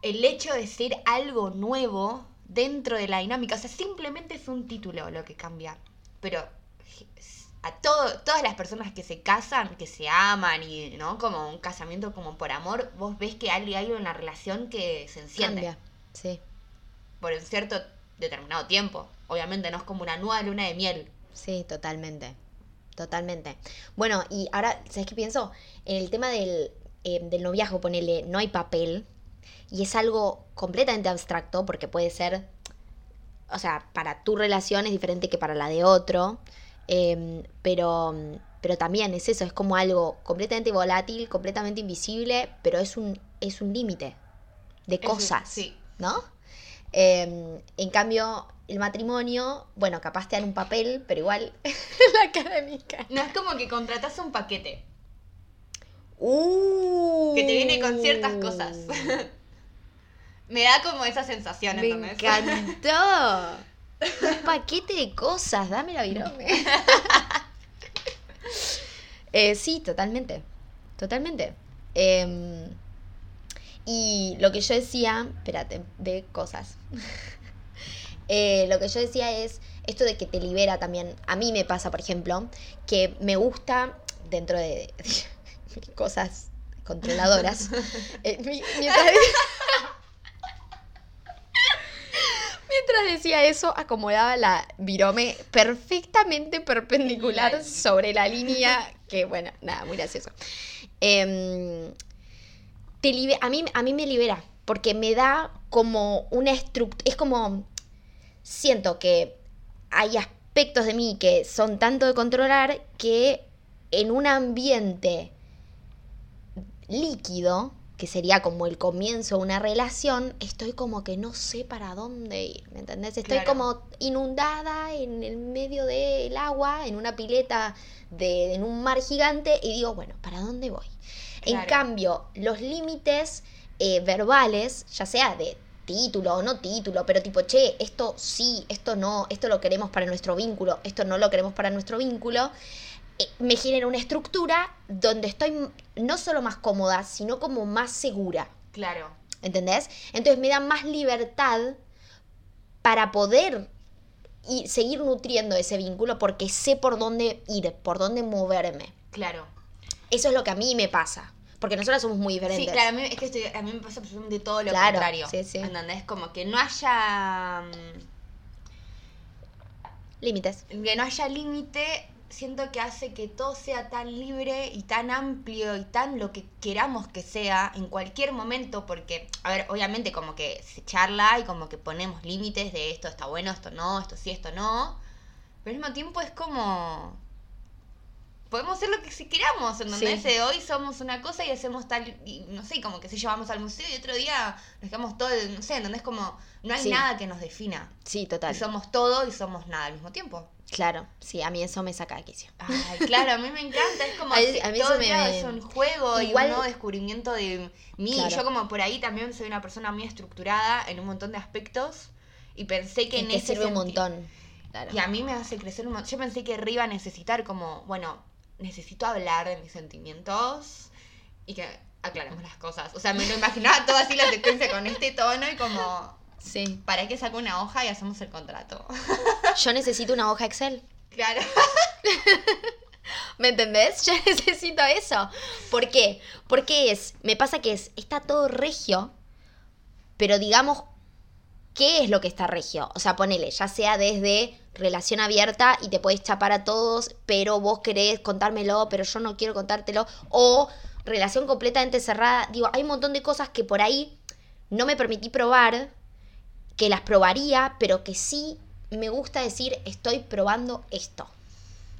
el hecho de ser algo nuevo dentro de la dinámica, o sea, simplemente es un título lo que cambia, pero a todo, todas las personas que se casan, que se aman y, ¿no? Como un casamiento como por amor, vos ves que hay, hay una relación que se enciende Cambia. Sí, por un cierto determinado tiempo. Obviamente no es como una nueva luna de miel. sí, totalmente. Totalmente. Bueno, y ahora, ¿sabes qué pienso? En el tema del, eh, del noviazgo, ponele, no hay papel. Y es algo completamente abstracto porque puede ser, o sea, para tu relación es diferente que para la de otro. em, pero, pero también es eso, es como algo completamente volátil, completamente invisible, pero es un, es un límite de cosas. sí. ¿No? Em, en cambio, el matrimonio, bueno, capaz te dan un papel, pero igual la académica. No es como que contratas un paquete Uh, que te viene con ciertas cosas. Me da como esa sensación, Me ¿entendés? encantó. Un paquete de cosas, dame la virome. Eh, sí, totalmente. Totalmente. Em, y lo que yo decía, espérate, de cosas. Eh, lo que yo decía es esto de que te libera también. A mí me pasa, por ejemplo, que me gusta dentro de cosas controladoras. eh, mi- mientras, mientras decía eso, acomodaba la virome perfectamente perpendicular sobre la línea. Que bueno, nada, muy gracioso. Em, te libe- a, mí, a mí me libera, porque me da como una estructura, es como, siento que hay aspectos de mí que son tanto de controlar que en un ambiente líquido, que sería como el comienzo de una relación, estoy como que no sé para dónde ir, ¿me entendés? Estoy Claro. como inundada en el medio del agua, en una pileta, de, en un mar gigante, y digo, bueno, ¿para dónde voy? En cambio, los límites eh, verbales, ya sea de título o no título, pero tipo, che, esto sí, esto no, esto lo queremos para nuestro vínculo, esto no lo queremos para nuestro vínculo, me genera una estructura donde estoy no solo más cómoda, sino como más segura, Claro. ¿entendés? Entonces me da más libertad para poder y seguir nutriendo ese vínculo porque sé por dónde ir, por dónde moverme. Claro. Eso es lo que a mí me pasa, porque nosotras somos muy diferentes. Sí, claro, a mí, es que estoy- a mí me pasa absolutamente todo lo Claro, contrario. sí, sí. ¿Entendés? Como que no haya. mm, Límites. que no haya límite, siento que hace que todo sea tan libre y tan amplio y tan lo que queramos que sea en cualquier momento, porque, a ver, obviamente como que se charla y como que ponemos límites de esto está bueno, esto no, esto sí, esto no, pero al mismo tiempo es como... podemos hacer lo que si queramos, ¿entendés? Sí. Eh, Hoy somos una cosa y hacemos tal, y no sé, como que si llevamos al museo y otro día nos quedamos todo, no sé, ¿entendés? Como no hay Sí. nada que nos defina. Sí, total. Y somos todo y somos nada al mismo tiempo. Claro, sí, a mí eso me saca de quicio. Ay, claro, a mí me encanta, es como A mí- si a mí todo eso me- me- es un juego Igual- y un nuevo descubrimiento de mí. Claro. Yo como por ahí también soy una persona muy estructurada en un montón de aspectos y pensé que Que, en ese sirve un montón. Claro. Y a mí me hace crecer un montón. Yo pensé que Riva necesitar como, bueno, necesito hablar de mis sentimientos y que aclaremos las cosas. O sea, me lo imaginaba todo así la secuencia con este tono y como, Sí. ¿para qué saco una hoja y hacemos el contrato? Yo necesito una hoja Excel. claro. ¿Me entendés? Yo necesito eso. ¿Por qué? Porque es, me pasa que es, está todo regio, pero digamos, ¿qué es lo que está regio? O sea, ponele, ya sea desde relación abierta y te puedes chapar a todos, pero vos querés contármelo, pero yo no quiero contártelo, o relación completamente cerrada. Digo, hay un montón de cosas que por ahí no me permití probar, que las probaría, pero que sí me gusta decir, estoy probando esto.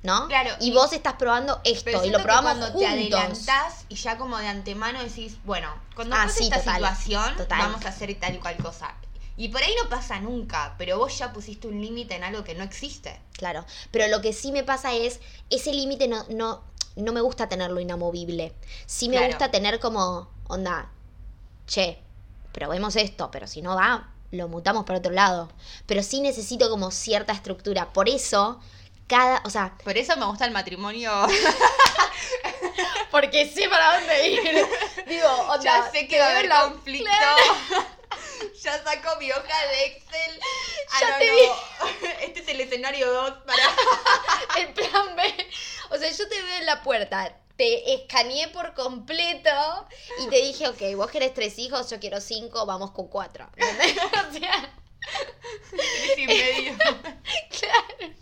¿No? Claro, Y y- vos estás probando esto y lo que probamos cuando juntos. te adelantás y ya como de antemano decís, bueno, cuando Ah, pase sí, esta total, situación total. vamos a hacer tal y cual cosa. Y por ahí no pasa nunca, pero vos ya pusiste un límite en algo que no existe. Claro. Pero lo que sí me pasa es, ese límite no, no, no me gusta tenerlo inamovible. Sí me Claro. gusta tener como, onda, che, probemos esto, pero si no va, lo mutamos para otro lado. Pero sí necesito como cierta estructura. Por eso, cada, o sea, Por eso me gusta el matrimonio. porque sé para dónde ir. Digo, onda, ya sé que va a haber la- conflicto. ya saco mi hoja de Excel. Ah, Ya no, te no. Este es el escenario 2 para. El plan B. O sea, yo te veo en la puerta, te escaneé por completo y te dije, ok, vos querés tres hijos, yo quiero cinco, vamos con cuatro. O sea, tres y medio. claro.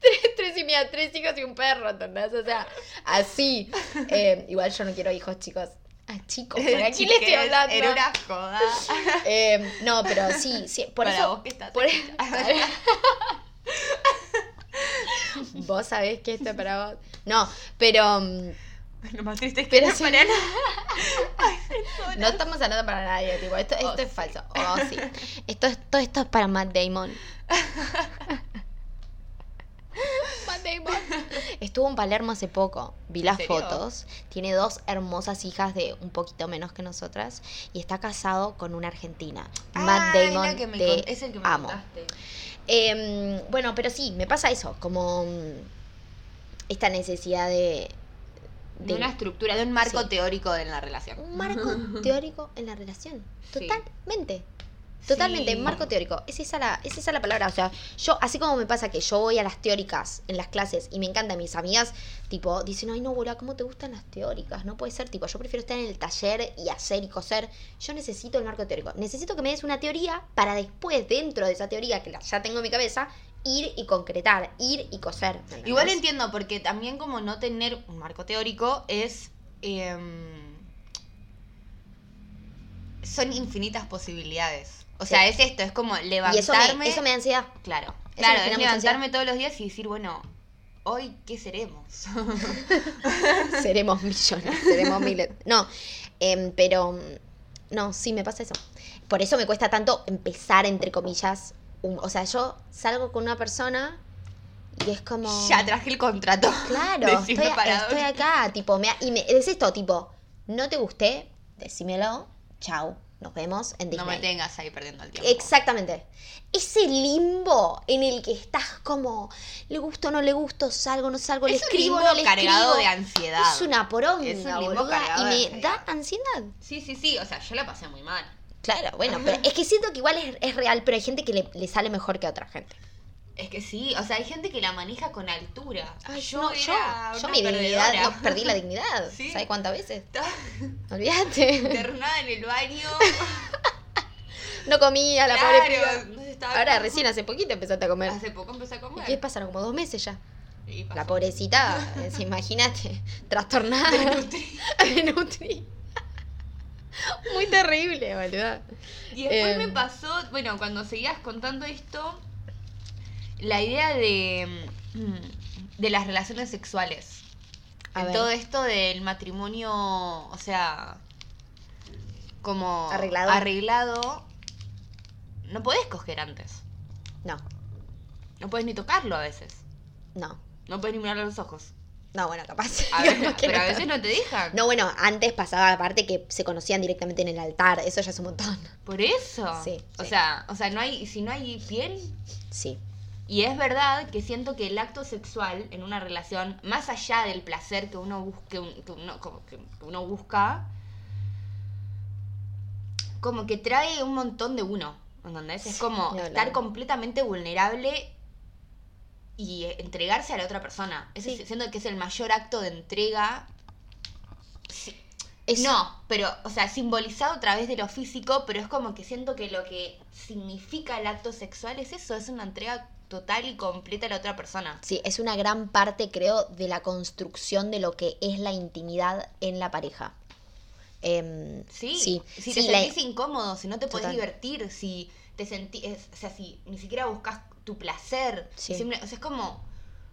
Tres, tres y media, tres hijos y un perro, ¿entendés? O sea, así. Eh, igual yo no quiero hijos, chicos. Ah, chicos, ¿por aquí le estoy hablando? Era una joda. Eh, no, pero sí, sí, por Para eso. vos que estás por-. vos sabés que esto es para vos. No, pero. mm, Lo más triste es que Pero no sí. para nada. Ay, persona. No estamos hablando para nadie, tipo, esto, esto Oh, es sí. falso. Oh, sí. Esto, es- todo esto es para Matt Damon. Matt Damon. Estuvo en Palermo hace poco. Vi las fotos. Tiene dos hermosas hijas de un poquito menos que nosotras. Y está casado con una argentina. Matt Ay, Damon. la que me te con- es el que me amo. contaste. Em, bueno, pero sí, me pasa eso. Como mm, esta necesidad de. De una estructura, de un marco Sí. teórico en la relación. un marco teórico en la relación. Sí. Totalmente. Sí. marco teórico. Es esa, la, es esa la palabra. O sea, yo, así como me pasa que yo voy a las teóricas en las clases y me encantan mis amigas, tipo, dicen, ay no, boludo, ¿cómo te gustan las teóricas? No puede ser, tipo, yo prefiero estar en el taller y hacer y coser. Yo necesito el marco teórico. Necesito que me des una teoría para después, dentro de esa teoría que la- ya tengo en mi cabeza, ir y concretar, ir y coser. Igual entiendo, porque también como no tener un marco teórico es... em, son infinitas posibilidades. O sea, Sí. es esto, es como Y eso levantarme... me, eso me da ansiedad. Claro, claro, es levantarme todos los días y decir, bueno, hoy qué seremos. seremos millones, seremos miles. No, em, pero no, sí me pasa eso. Por eso me cuesta tanto empezar, entre comillas. un- o sea, yo salgo con una persona y es como. ya traje el contrato. Claro, estoy, estoy acá, tipo, me, y me, es esto, tipo, no te gusté, decímelo, chau, nos vemos en No Disney. me tengas ahí perdiendo el tiempo. Exactamente. Ese limbo en el que estás como, le gusto, no le gusto, salgo, no salgo, le Es un escribo, limbo no le cargado escribo. de ansiedad. Es una poronga, Es un limbo boluda, cargado y me da ansiedad. Sí, sí, sí, o sea, yo la pasé muy mal. Claro, bueno, pero es que siento que igual es, es real, pero hay gente que le, le sale mejor que a otra gente. Es que sí, o sea, hay gente que la maneja con altura. Ay, yo yo, yo mi dignidad, no, perdí la dignidad. Sí. ¿Sabes cuántas veces? Olvídate. internada en el baño. No comía la pobre Claro, piba. estaba Ahora recién hace poquito empezaste a comer. Hace poco empecé a ¿Y comer. qué pasaron? Como dos meses ya. Y. La pobrecita, imagínate, trastornada. De nutri. De nutri. Muy terrible, boluda. Y después Eh, me pasó, bueno, cuando seguías contando esto, la idea de, mm, de las relaciones sexuales. A en ver. todo esto del matrimonio, o sea, como Arreglado. arreglado, no podés coger antes. No, No puedes ni tocarlo a veces. no. No puedes ni mirarlo a los ojos. No, bueno, capaz. A veces- no pero a veces no te dejan. No, bueno, antes pasaba aparte que se conocían directamente en el altar. Eso ya es un montón. Por eso. Sí, O sí. sea, o sea, no hay, si no hay piel, Sí. Y es verdad que siento que el acto sexual en una relación, más allá del placer que uno busque, que uno, como que uno busca, como que trae un montón de uno. ¿Entendés? Es como estar completamente vulnerable y entregarse a la otra persona. Ese Sí. siento que es el mayor acto de entrega. Sí, Es- no, pero, o sea, simbolizado a través de lo físico, pero es como que siento que lo que significa el acto sexual es eso, es una entrega total y completa a la otra persona. Sí, es una gran parte, creo, de la construcción de lo que es la intimidad en la pareja. Em, Sí, sí, si sí, te la- sentís incómodo, si no te podés Total. divertir, si te sentís, o sea, si ni siquiera buscas tu placer, Sí. simple- o sea, es como,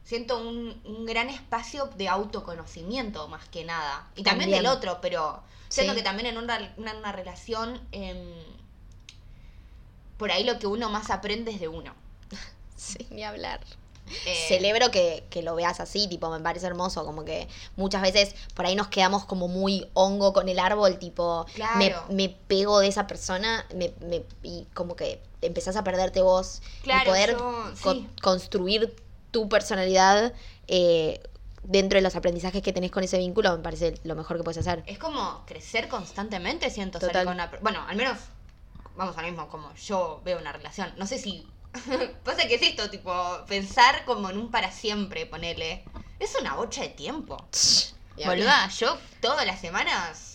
siento un, un gran espacio de autoconocimiento más que nada. Y también, También. del otro, pero siento que también en una, una, una relación, em, por ahí lo que uno más aprende es de uno. Sí, ni hablar. Eh, Celebro que, que lo veas así, tipo, me parece hermoso, como que muchas veces por ahí nos quedamos como muy hongo con el árbol, tipo, me, Claro. me pego de esa persona me, me- y como que empezás a perderte vos Claro, y poder yo- co- sí. construir tu personalidad eh, dentro de los aprendizajes que tenés con ese vínculo, me parece lo mejor que puedes hacer. Es como crecer constantemente, siento, Total. con una Bueno, al menos, vamos al mismo, como yo veo una relación. No sé si... Pasa que es esto, tipo, pensar como en un para siempre, ponele. Es una bocha de tiempo. Boluda, yo todas las semanas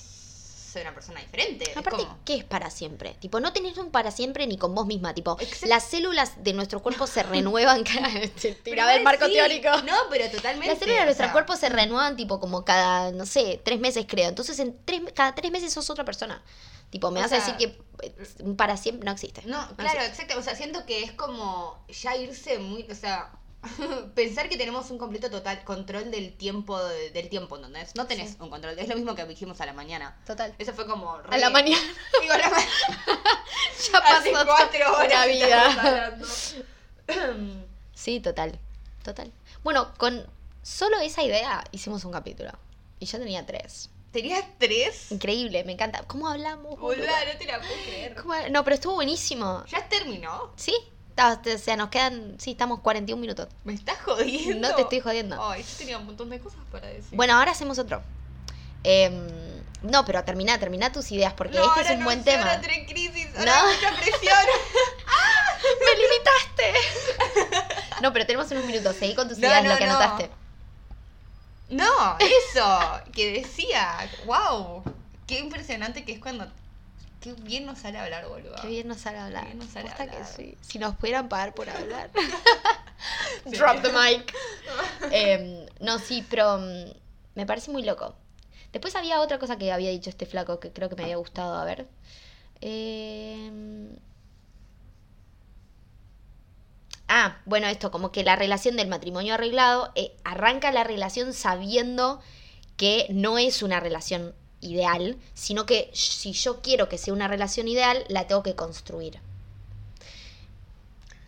soy una persona diferente. Aparte, como- ¿qué es para siempre? Tipo, no tenés un para siempre ni con vos misma. Tipo, Exacto. las células de nuestro cuerpo se renuevan. Pero Tiraba el marco sí. teórico. No, pero totalmente. Las células de nuestro sea, cuerpo se renuevan tipo como cada, no sé, tres meses creo. Entonces en tres, cada tres meses sos otra persona. Tipo, me O vas sea, a decir que eh, para siempre no existe. No, No claro, existe. exacto. O sea, siento que es como ya irse muy, o sea, pensar que tenemos un completo total control del tiempo, de- del tiempo, ¿entendés? No tenés Sí. un control. Es lo mismo que dijimos a la mañana. Total. Eso fue como... A re- la mañana Digo, a la mañana. ya pasó cuatro horas una vida. Sí, total. Total. Bueno, con solo esa idea hicimos un capítulo. Y yo tenía tres. ¿Tenías tres? Increíble, me encanta. ¿Cómo hablamos? boluda? No te la puedo creer. ¿Cómo- No, pero estuvo buenísimo. ¿Ya terminó? ¿Sí? O sea, nos quedan, sí, estamos 41 minutos. ¿Me estás jodiendo? No te estoy jodiendo. Ay, yo tenía un montón de cosas para decir. Bueno, ahora hacemos otro. Em, no, pero termina, termina tus ideas porque No, este es un no buen tema. Ahora crisis, ahora No. mucha presión. ¡Me limitaste! no, pero tenemos unos minutos. Seguí con tus No, ideas, lo que no. anotaste. No, eso, que decía, wow, qué impresionante que es cuando, qué bien nos sale hablar, boludo. Qué bien nos sale hablar. Qué bien nos sale Posta que hablar. sí. Si nos pudieran pagar por hablar. Sí. Drop the mic. Em, no, sí, pero mm, me parece muy loco. Después había otra cosa que había dicho este flaco que creo que me había gustado. A ver. Em, Ah, bueno, esto, como que la relación del matrimonio arreglado eh, arranca la relación sabiendo que no es una relación ideal, sino que si yo quiero que sea una relación ideal, la tengo que construir.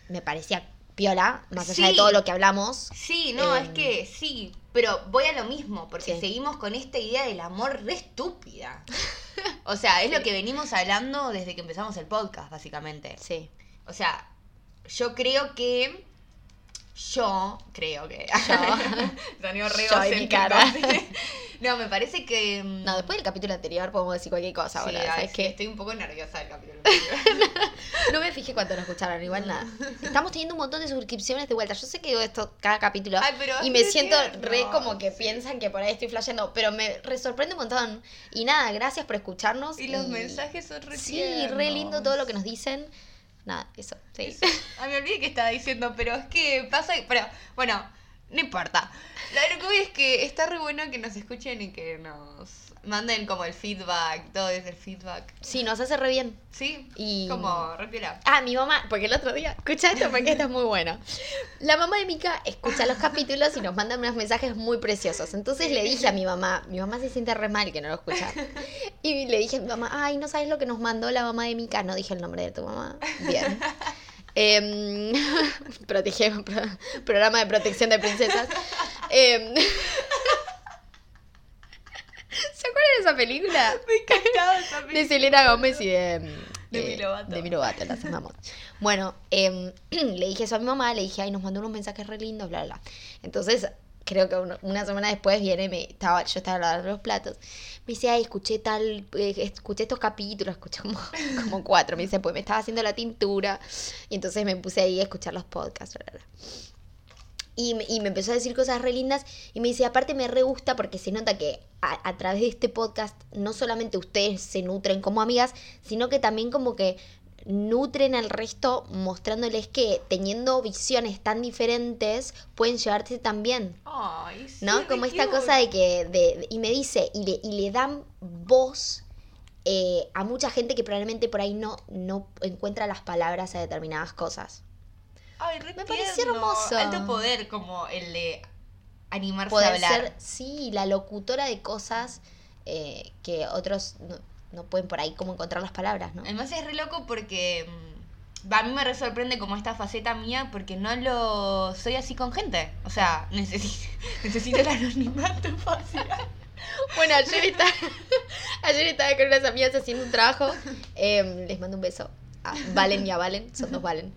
Me parecía piola, más allá de todo lo que hablamos. Sí, no, Em. es que sí, pero voy a lo mismo, porque Sí. seguimos con esta idea del amor re estúpida. O sea, es lo que venimos hablando desde que empezamos el podcast, básicamente. Sí. O sea, yo creo que. Yo creo que. Sonido re Yo y mi cara. No, me parece que. mm, No, después del capítulo anterior podemos decir cualquier cosa, sí, ay, ¿Sabes sí, qué? Estoy un poco nerviosa del capítulo. No me fijé cuánto nos escucharon, igual nada. Estamos teniendo un montón de suscripciones de vuelta. Yo sé que digo esto cada capítulo Ay, pero y me siento tierno, re como que sí. piensan que por ahí estoy flasheando, pero me re sorprende un montón. Y nada, gracias por escucharnos. y los mensajes son re Sí, re lindo todo lo que nos dicen. Nada, eso, sí. Eso. Ah, me olvidé que estaba diciendo, pero es que pasa. Pero, bueno, No importa. Lo que voy es que está re bueno que nos escuchen y que nos manden como el feedback, todo es el feedback. Sí, nos hace re bien. ¿Sí? Y- Como re piola. Ah, mi mamá, porque el otro día, escucha esto porque esto es muy bueno. La mamá de Mika escucha los capítulos y nos manda unos mensajes muy preciosos. Entonces le dije a mi mamá, mi mamá se siente re mal que no lo escucha. Y le dije a mi mamá, ay, no sabes lo que nos mandó la mamá de Mika. No dije el nombre de tu mamá. Bien. Protege- pro- programa de protección de princesas. Em, ¿Se acuerdan de esa película? Me encantaba esa De Selena Gómez y de... De eh, Milo Vato. De Milo Vato, las amamos. Bueno, em, le dije eso a mi mamá, le dije, ay, nos mandó unos mensajes re lindos, bla, bla, bla. Entonces, creo que uno- una semana después viene, me, estaba, yo estaba lavando los platos, me dice, ay, escuché tal, eh, escuché estos capítulos, escuché como, como cuatro, me dice, pues me estaba haciendo la tintura, y entonces me puse ahí a escuchar los podcasts, bla, bla, bla. Y me, y me empezó a decir cosas re lindas y me dice, aparte me re gusta porque se nota que a, a través de este podcast no solamente ustedes se nutren como amigas, sino que también como que nutren al resto mostrándoles que teniendo visiones tan diferentes pueden llevarse tan bien. Ay, sí, ¿No? Como esta cute. cosa de que, de, de- y me dice, y le, y le dan voz eh, a mucha gente que probablemente por ahí no, no encuentra las palabras a determinadas cosas. Ay, re Me pareció hermoso. Alto poder como el de animarse a poder hablar. ser, sí, la locutora de cosas eh, que otros no, no pueden por ahí como encontrar las palabras, ¿no? Además es re loco porque mm, a mí me re sorprende como esta faceta mía porque no lo soy así con gente. O sea, necesito, necesito el anonimato fácil. Bueno, ayer estaba, ayer estaba con unas amigas haciendo un trabajo. eh, les mando un beso a Valen y a Valen, son dos Valen.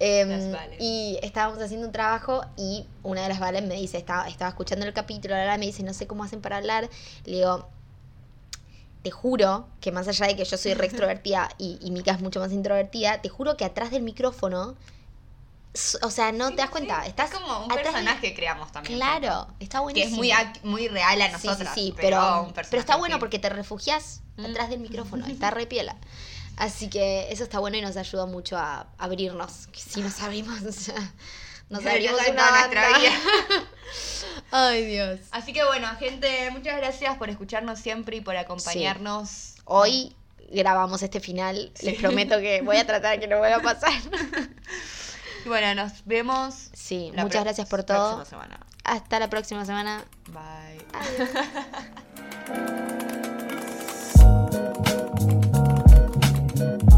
Eh, y estábamos haciendo un trabajo y una de las Valen me dice, estaba, estaba escuchando el capítulo, ahora me dice, no sé cómo hacen para hablar. Le digo, te juro que más allá de que yo soy re extrovertida y, y Mika es mucho más introvertida, te juro que atrás del micrófono, o sea, no Sí, te das sí. cuenta, estás es como un del- personaje que creamos también. Claro, está Que buenísimo. es muy, muy real a Sí, nosotras. sí, sí, pero, pero, está bueno que- porque te refugias Mm. atrás del micrófono, está re piola. Así que eso está bueno y nos ayuda mucho a abrirnos. Que si nos abrimos, ya, nos Ya abrimos una banda. vida. Ay, Dios. Así que bueno, gente, muchas gracias por escucharnos siempre y por acompañarnos. Hoy grabamos este final. Les prometo que voy a tratar de que no vuelva a pasar. Y bueno, nos vemos. Sí, muchas gracias por todo. semana. Hasta la próxima semana. Bye. Adiós. Bye.